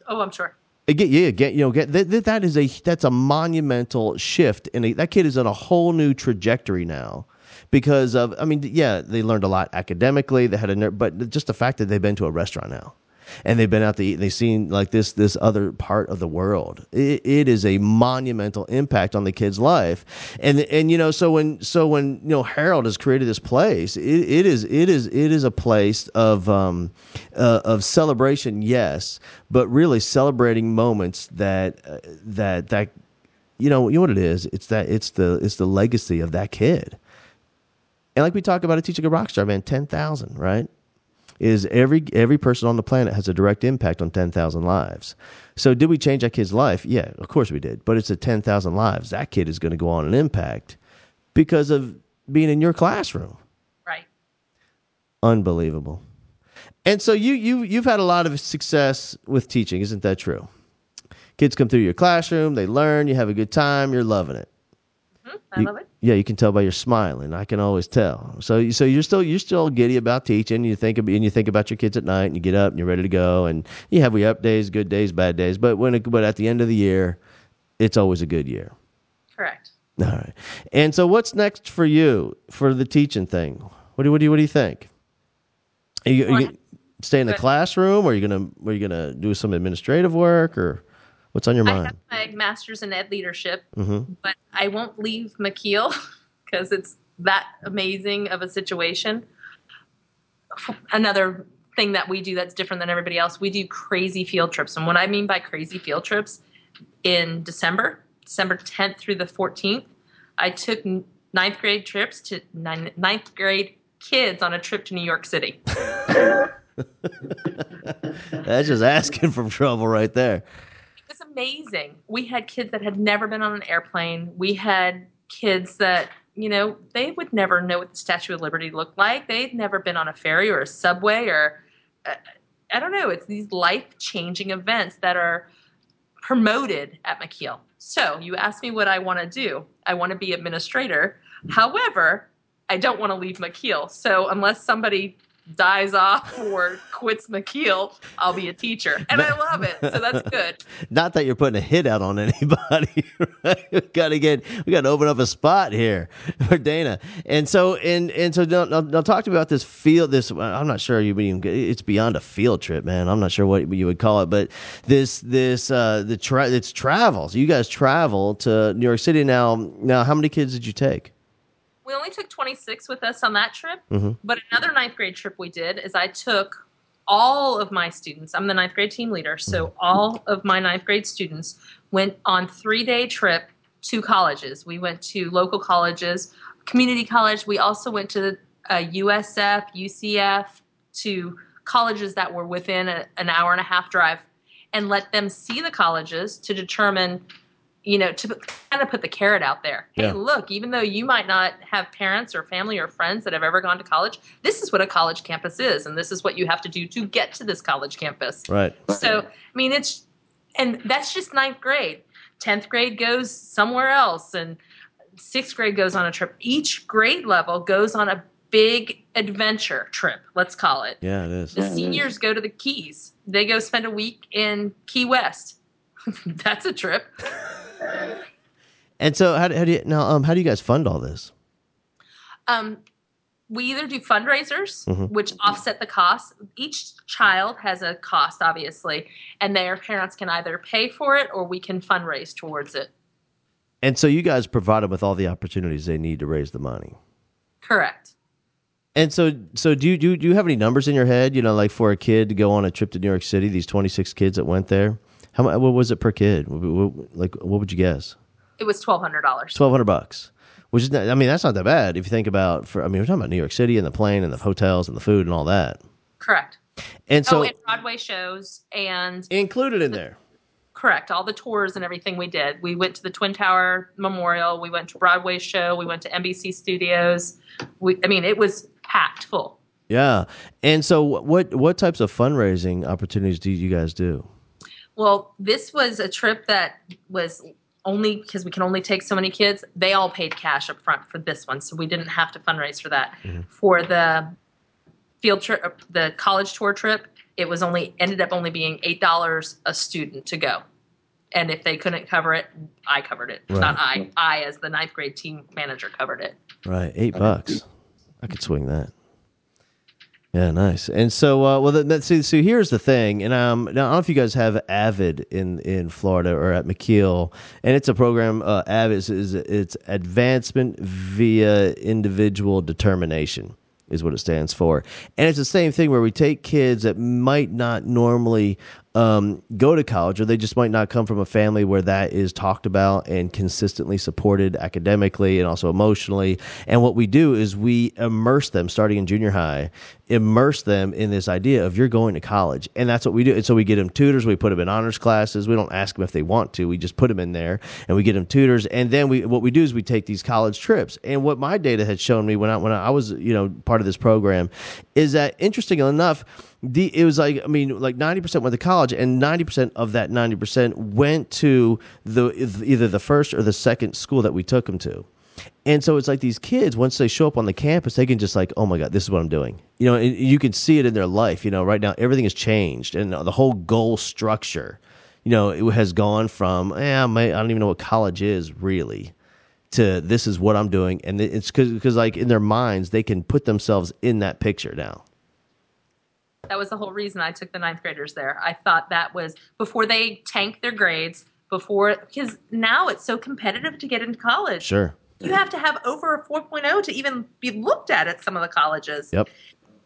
Oh, I'm sure. Uh, get, yeah, get you know, get that, that is a that's a monumental shift, and uh, that kid is on a whole new trajectory now because of I mean, yeah, they learned a lot academically. They had a but just the fact that they've been to a restaurant now and they've been out to eat and they've seen like this this other part of the world. It, it is a monumental impact on the kid's life. And and you know so when so when you know harold has created this place it, it is it is it is a place of um uh, of celebration yes but really celebrating moments that uh, that that you know you know what it is? It's that it's the it's the legacy of that kid and like we talk about at Teaching a rock star, man, 10,000, right? Is every every person on the planet has a direct impact on 10,000 lives. So did we change that kid's life? Yeah, of course we did. But it's a 10,000 lives. That kid is going to go on an impact because of being in your classroom. Right. Unbelievable. And so you you you've had a lot of success with teaching, isn't that true? Kids come through your classroom, they learn, you have a good time, you're loving it. Mm-hmm. I you, love it. Yeah, you can tell by your smiling. I can always tell. So, so you're still you're still giddy about teaching. You think and you think about your kids at night, and you get up and you're ready to go, and you have your up days, good days, bad days. But when it, but at the end of the year, it's always a good year. Correct. All right. And so, what's next for you for the teaching thing? What do what do you, what do you think? Are you, are you stay in the classroom, or are you gonna are you gonna do some administrative work, or What's on your mind? I have my master's in ed leadership, mm-hmm. but I won't leave McKeel because it's that amazing of a situation. Another thing that we do that's different than everybody else, we do crazy field trips. And what I mean by crazy field trips, in December, December 10th through the 14th, I took ninth grade trips to ninth grade kids on a trip to New York City. That's just asking for trouble right there amazing. We had kids that had never been on an airplane. We had kids that, you know, they would never know what the Statue of Liberty looked like. They'd never been on a ferry or a subway or, uh, I don't know, it's these life changing events that are promoted at McKeel. So you asked me what I want to do. I want to be administrator. However, I don't want to leave McKeel. So unless somebody dies off or quits McKeel, I'll be a teacher. And I love it. So that's good. Not that you're putting a hit out on anybody. Right? We got to get, we got to open up a spot here for Dana. And so, and, and so now, talk to me about this field, this, I'm not sure you mean, it's beyond a field trip, man. I'm not sure what you would call it, but this, this, uh, the, tra- it's travels. You guys travel to New York City now. Now, how many kids did you take? We only took 26 with us on that trip. Mm-hmm. But another ninth grade trip we did is I took all of my students. I'm the ninth grade team leader, so mm-hmm. all of my ninth grade students went on three day trip to colleges. We went to local colleges, community college. We also went to uh, USF, UCF, to colleges that were within a, an hour and a half drive, and let them see the colleges to determine you know, to kind of put the carrot out there. Hey, yeah. look, even though you might not have parents or family or friends that have ever gone to college, this is what a college campus is, and this is what you have to do to get to this college campus. Right. So, I mean, it's, and that's just ninth grade. 10th grade goes somewhere else, and sixth grade goes on a trip. Each grade level goes on a big adventure trip, let's call it. Yeah, it is. The yeah, seniors go to the Keys, they go spend a week in Key West. that's a trip. And so, how, how do you now? Um, how do you guys fund all this? Um, we either do fundraisers, mm-hmm. which offset the cost. Each child has a cost, obviously, and their parents can either pay for it or we can fundraise towards it. And so, you guys provide them with all the opportunities they need to raise the money. Correct. And so, so do you do, do you have any numbers in your head? You know, like for a kid to go on a trip to New York City, these twenty six kids that went there. How much? What was it per kid? Like, what would you guess? It was twelve hundred dollars. Twelve hundred bucks. Which is, I mean, that's not that bad if you think about. For I mean, we're talking about New York City and the plane and the hotels and the food and all that. Correct. And so, oh, and Broadway shows and included in there. Correct. All the tours and everything we did. We went to the Twin Tower Memorial. We went to Broadway show. We went to NBC Studios. We, I mean, it was packed full. Yeah. And so, what what types of fundraising opportunities do you guys do? Well, this was a trip that was only because we can only take so many kids. They all paid cash up front for this one, so we didn't have to fundraise for that. Mm-hmm. For the field trip, the college tour trip, it was only ended up only being eight dollars a student to go. And if they couldn't cover it, I covered it. Right. Not I. I, as the ninth grade team manager, covered it. Right, eight bucks. I could swing that. Yeah, nice. And so, uh, well, that, see, so here's the thing, and um, now I don't know if you guys have Avid in in Florida or at McKeel, and it's a program. Uh, Avid is, is it's Advancement via Individual Determination is what it stands for. And it's the same thing where we take kids that might not normally um, go to college, or they just might not come from a family where that is talked about and consistently supported academically and also emotionally. And what we do is we immerse them starting in junior high, immerse them in this idea of you're going to college. And that's what we do. And so we get them tutors, we put them in honors classes. We don't ask them if they want to, we just put them in there and we get them tutors. And then we, what we do is we take these college trips. And what my data had shown me when I, when I was, you know, part of this program is that interesting enough, the it was like I mean like ninety percent went to college, and ninety percent of that ninety percent went to the either the first or the second school that we took them to. And so it's like these kids, once they show up on the campus, they can just like, oh my God, this is what I'm doing. You know, you can see it in their life. You know, right now everything has changed, and the whole goal structure, you know, it has gone from, eh, I don't even know what college is really, to this is what I'm doing, and it's because like in their minds they can put themselves in that picture now. That was the whole reason I took the ninth graders there. I thought that was before they tank their grades, before because now it's so competitive to get into college. Sure. You have to have over a 4.0 to even be looked at at some of the colleges. Yep.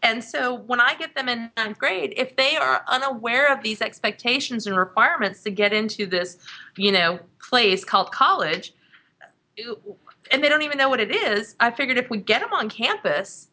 And so when I get them in ninth grade, if they are unaware of these expectations and requirements to get into this, you know, place called college, and they don't even know what it is, I figured if we get them on campus,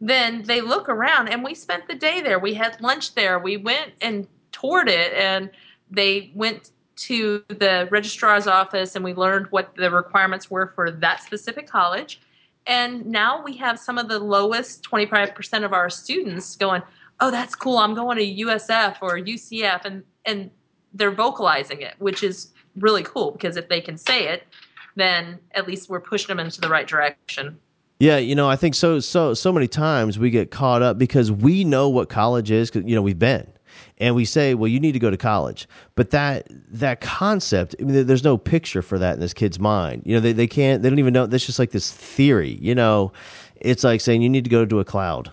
then they look around and we spent the day there. We had lunch there. We went and toured it and they went to the registrar's office and we learned what the requirements were for that specific college. And now we have some of the lowest 25% of our students going, "Oh, that's cool. I'm going to USF or UCF." And and they're vocalizing it, which is really cool because if they can say it, then at least we're pushing them into the right direction. Yeah, you know, I think so so so many times we get caught up because we know what college is cuz you know, we've been. And we say, "Well, you need to go to college." But that that concept, I mean, there's no picture for that in this kid's mind. You know, they they can't they don't even know that's just like this theory, you know. It's like saying you need to go to a cloud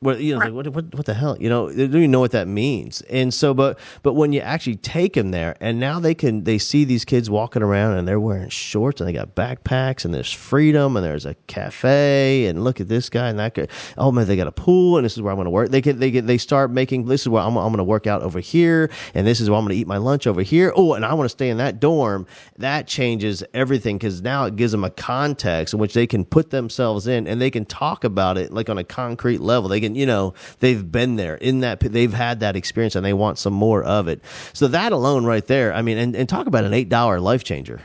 what you know, like, what, what what the hell? You know, they don't even know what that means. And so, but but when you actually take them there, and now they can they see these kids walking around and they're wearing shorts and they got backpacks and there's freedom and there's a cafe and look at this guy and that guy. Oh man, they got a pool and this is where I'm going to work. They get they get they start making this is where I'm, I'm going to work out over here and this is where I'm going to eat my lunch over here. Oh, and I want to stay in that dorm. That changes everything because now it gives them a context in which they can put themselves in and they can talk about it like on a concrete level. They can you know they've been there in that they've had that experience and they want some more of it. So that alone right there i mean and, and talk about an eight dollar life changer.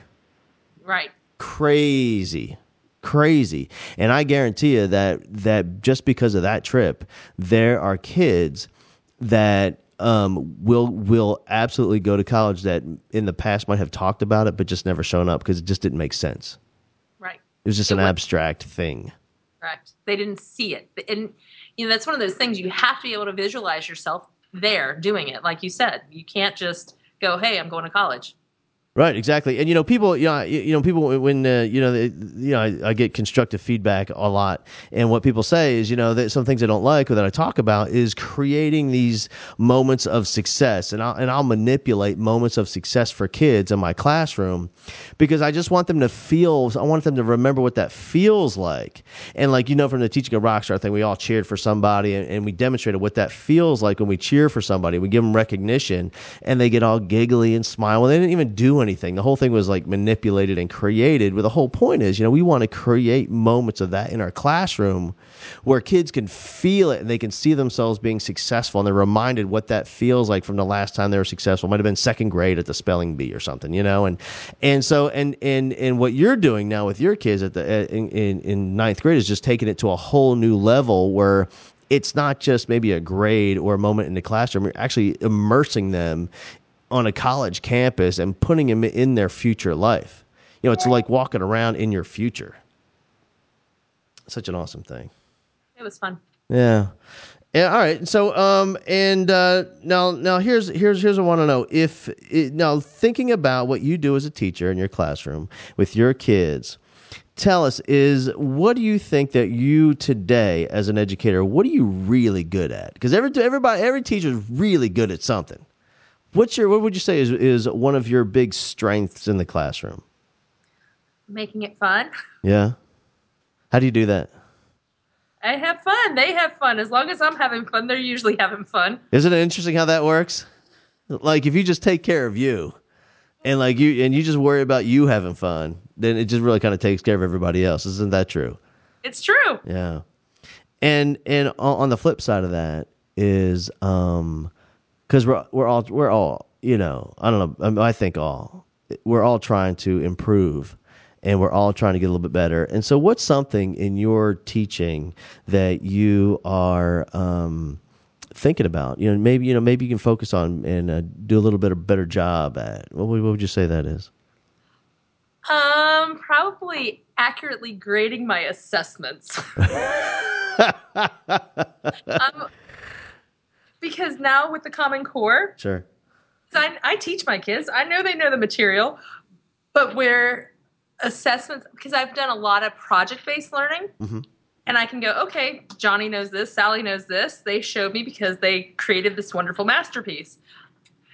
Right. Crazy. Crazy. And i guarantee you that that just because of that trip there are kids that um, will will absolutely go to college that in the past might have talked about it but just never shown up because it just didn't make sense. Right. It was just it an abstract thing. Correct. They didn't see it. And you know that's one of those things you have to be able to visualize yourself there doing it like you said. You can't just go hey i'm going to college Right, exactly, and you know, people, you know, you know, people when uh, you know, they, you know, I, I, get constructive feedback a lot, and what people say is, you know, that some things I don't like or that I talk about is creating these moments of success, and I'll and I'll manipulate moments of success for kids in my classroom because I just want them to feel, I want them to remember what that feels like, and like you know, from the teaching a rockstar thing, we all cheered for somebody, and, and we demonstrated what that feels like when we cheer for somebody, we give them recognition, and they get all giggly and smile. Well, they didn't even do anything. The whole thing was like manipulated and created. Where the whole point is, you know, we want to create moments of that in our classroom where kids can feel it and they can see themselves being successful and they're reminded what that feels like from the last time they were successful. It might have been second grade at the spelling bee or something, you know, and and so and and and what you're doing now with your kids at the in in, in ninth grade is just taking it to a whole new level where it's not just maybe a grade or a moment in the classroom. You're actually immersing them on a college campus and putting them in their future life. You know, it's like walking around in your future. Such an awesome thing. It was fun. Yeah. Yeah. All right. So, um, and uh, now, now here's here's here's what I want to know. If it, now thinking about what you do as a teacher in your classroom with your kids, tell us is what do you think that you today as an educator what are you really good at because every everybody every teacher is really good at something What's your what would you say is is one of your big strengths in the classroom? Making it fun. Yeah. How do you do that? I have fun. They have fun. As long as I'm having fun, they're usually having fun. Isn't it interesting how that works? Like if you just take care of you and like you and you just worry about you having fun, then it just really kind of takes care of everybody else. Isn't that true? It's true. Yeah. And and on the flip side of that is um because we're we're all we're all you know I don't know I think all we're all trying to improve and we're all trying to get a little bit better. And so, what's something in your teaching that you are um, thinking about? You know, maybe you know maybe you can focus on and uh, do a little bit of better job at. What would, what would you say that is? Um, probably accurately grading my assessments. um, because now with the Common Core, sure, I, I teach my kids. I know they know the material, but where assessments, because I've done a lot of project based learning. Mm-hmm. And I can go, okay, Johnny knows this, Sally knows this. They showed me because they created this wonderful masterpiece.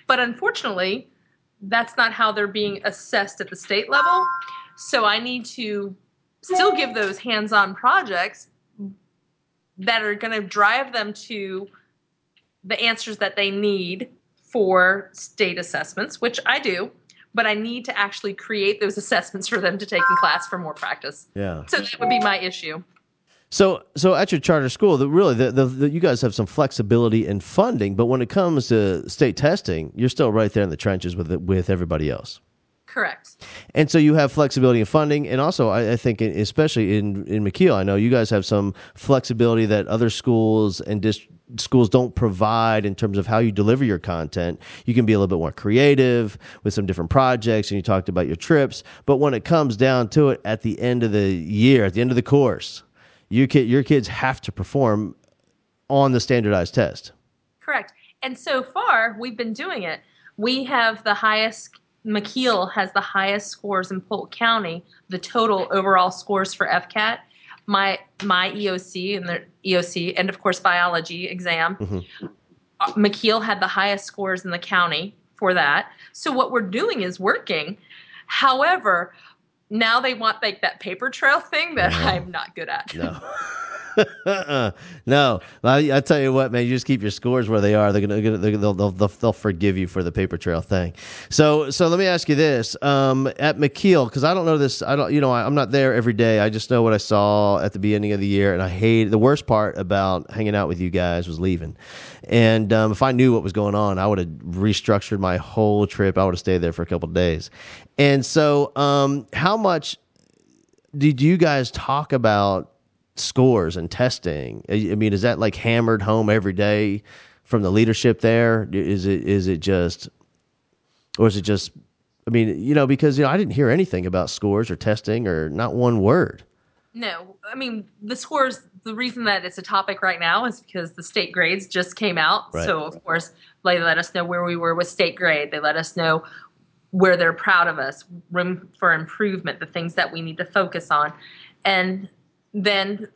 But unfortunately, that's not how they're being assessed at the state level. So I need to still give those hands on projects that are going to drive them to the answers that they need for state assessments, which I do, but I need to actually create those assessments for them to take in class for more practice. Yeah. So that would be my issue. So, so at your charter school, the, really, the, the, the, you guys have some flexibility in funding, but when it comes to state testing, you're still right there in the trenches with it, with everybody else. Correct. And so you have flexibility in funding, and also I, I think, especially in in McKeel, I know you guys have some flexibility that other schools and districts schools don't provide in terms of how you deliver your content. You can be a little bit more creative with some different projects, and you talked about your trips. But when it comes down to it, at the end of the year, at the end of the course, you your kids have to perform on the standardized test. Correct. And so far, we've been doing it. We have the highest. McKeel has the highest scores in Polk County. The total overall scores for FCAT. My my EOC and the EOC, and of course biology exam. Mm-hmm. Uh, McKeel had the highest scores in the county for that. So what we're doing is working. However, now they want like that paper trail thing that I'm not good at. No. no, I, I tell you what, man. You just keep your scores where they are. They're gonna, they're, they'll, they'll, they'll, they'll forgive you for the paper trail thing. So, so let me ask you this: um, at McKeel, because I don't know this. I don't, you know, I, I'm not there every day. I just know what I saw at the beginning of the year, and I hate the worst part about hanging out with you guys was leaving. And um, if I knew what was going on, I would have restructured my whole trip. I would have stayed there for a couple days. And so, um, how much did you guys talk about scores and testing? I mean, is that like hammered home every day from the leadership there? Is it is it just, or is it just? I mean, you know, because you know, I didn't hear anything about scores or testing or not one word. No, I mean the scores. The reason that it's a topic right now is because the state grades just came out. Right. So of course they let us know where we were with state grade. They let us know where they're proud of us, room for improvement, the things that we need to focus on, and then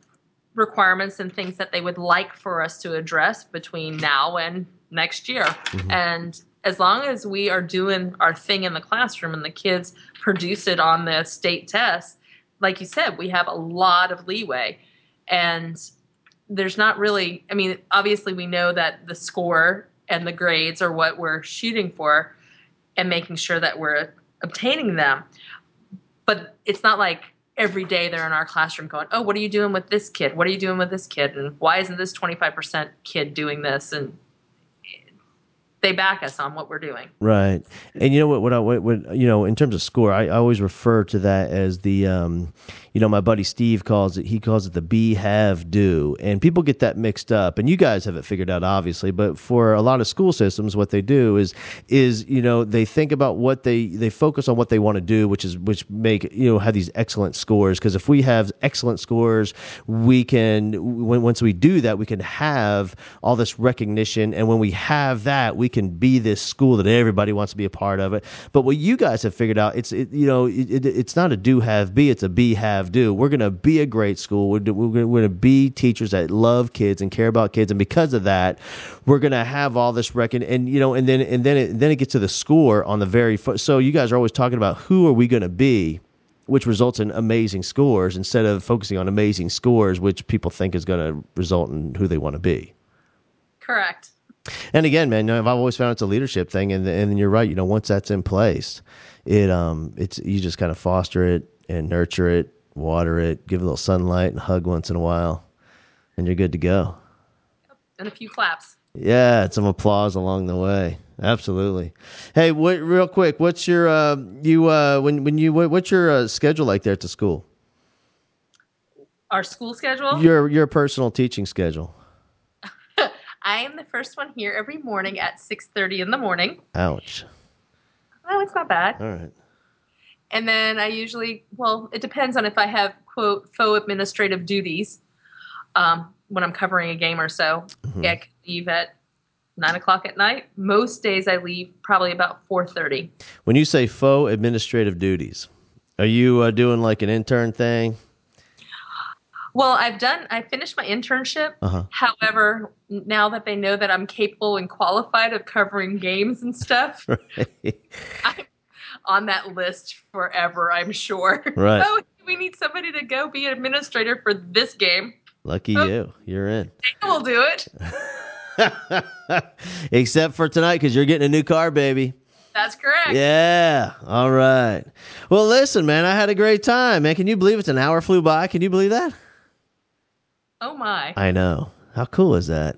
requirements and things that they would like for us to address between now and next year. Mm-hmm. And as long as we are doing our thing in the classroom and the kids produce it on the state test, like you said, we have a lot of leeway. And there's not really, I mean, obviously we know that the score and the grades are what we're shooting for and making sure that we're obtaining them. But it's not like every day they're in our classroom going, "Oh, what are you doing with this kid? What are you doing with this kid? And why isn't this 25% kid doing this?" And they back us on what we're doing. Right, and you know what? What I what, what you know in terms of score, I, I always refer to that as the, um, you know, my buddy Steve calls it. He calls it the be have do, and people get that mixed up. And you guys have it figured out, obviously. But for a lot of school systems, what they do is is you know they think about what they they focus on what they want to do, which is which make you know have these excellent scores. Because if we have excellent scores, we can when, once we do that, we can have all this recognition, and when we have that, we can be this school that everybody wants to be a part of it. But what you guys have figured out, it's it, you know it, it, it's not a do have be, it's a be have do. We're going to be a great school. We're, we're going to be teachers that love kids and care about kids, and because of that, we're going to have all this reckon and you know and then and then it, then it gets to the score on the very fo- so you guys are always talking about who are we going to be which results in amazing scores instead of focusing on amazing scores which people think is going to result in who they want to be Correct. and again, man, I've always found it's a leadership thing, and and you're right. You know, once that's in place, it um, it's you just kind of foster it and nurture it, water it, give it a little sunlight, and hug once in a while, and you're good to go. And a few claps. Yeah, some applause along the way. Absolutely. Hey, what, real quick, what's your uh, you uh, when when you what, what's your uh, schedule like there at the school? Our school schedule. Your your personal teaching schedule. I am the first one here every morning at 6:30 in the morning. Ouch. Oh, it's not bad. All right. And then I usually, well, it depends on if I have quote faux administrative duties um, when I'm covering a game or so. Yeah, I could leave at nine o'clock at night. Most days I leave probably about 4:30. When you say faux administrative duties, are you uh, doing like an intern thing? Well, I've done. I finished my internship. Uh-huh. However, now that they know that I'm capable and qualified of covering games and stuff, I'm on that list forever. I'm sure. Right. Oh, we need somebody to go be an administrator for this game. Lucky Oh. you. You're in. We'll do it. Except for tonight because you're getting a new car, baby. That's correct. Yeah. All right. Well, listen, man, I had a great time, man. Can you believe it's an hour flew by? Can you believe that? Oh my, I know. How cool is that?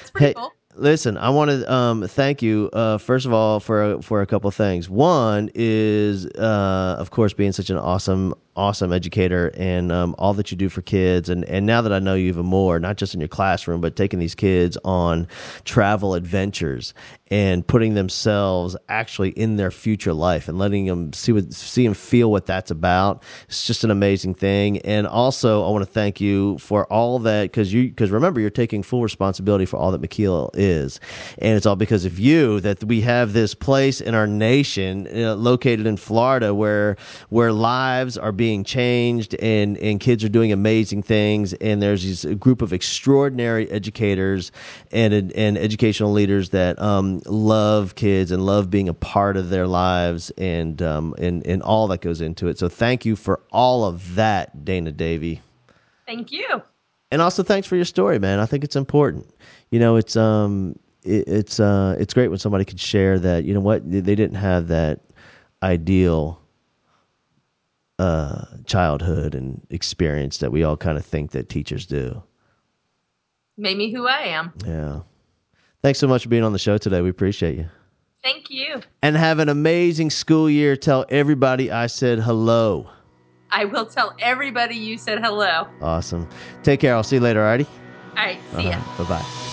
it's pretty Hey, cool. Listen, I want to um, thank you uh, first of all for for a couple things. One is, uh, of course, being such an awesome awesome educator and um, all that you do for kids. And, and now that I know you even more, not just in your classroom, but taking these kids on travel adventures and putting themselves actually in their future life and letting them see what see and feel what that's about. It's just an amazing thing. And also, I want to thank you for all that because you because remember you're taking full responsibility for all that McKeel is, and it's all because of you that we have this place in our nation uh, located in Florida where where lives are being changed and and kids are doing amazing things and there's these a group of extraordinary educators and and educational leaders that um, love kids and love being a part of their lives and um, and and all that goes into it. So thank you for all of that, Dana Davy. Thank you. And also thanks for your story, man. I think it's important. You know, it's um it, it's uh it's great when somebody can share that, you know what, they didn't have that ideal uh childhood and experience that we all kind of think that teachers do. Made me who I am. Yeah. Thanks so much for being on the show today. We appreciate you. Thank you. And have an amazing school year. Tell everybody I said hello. I will tell everybody you said hello. Awesome. Take care. I'll see you later, alrighty? All right. See ya. Bye bye.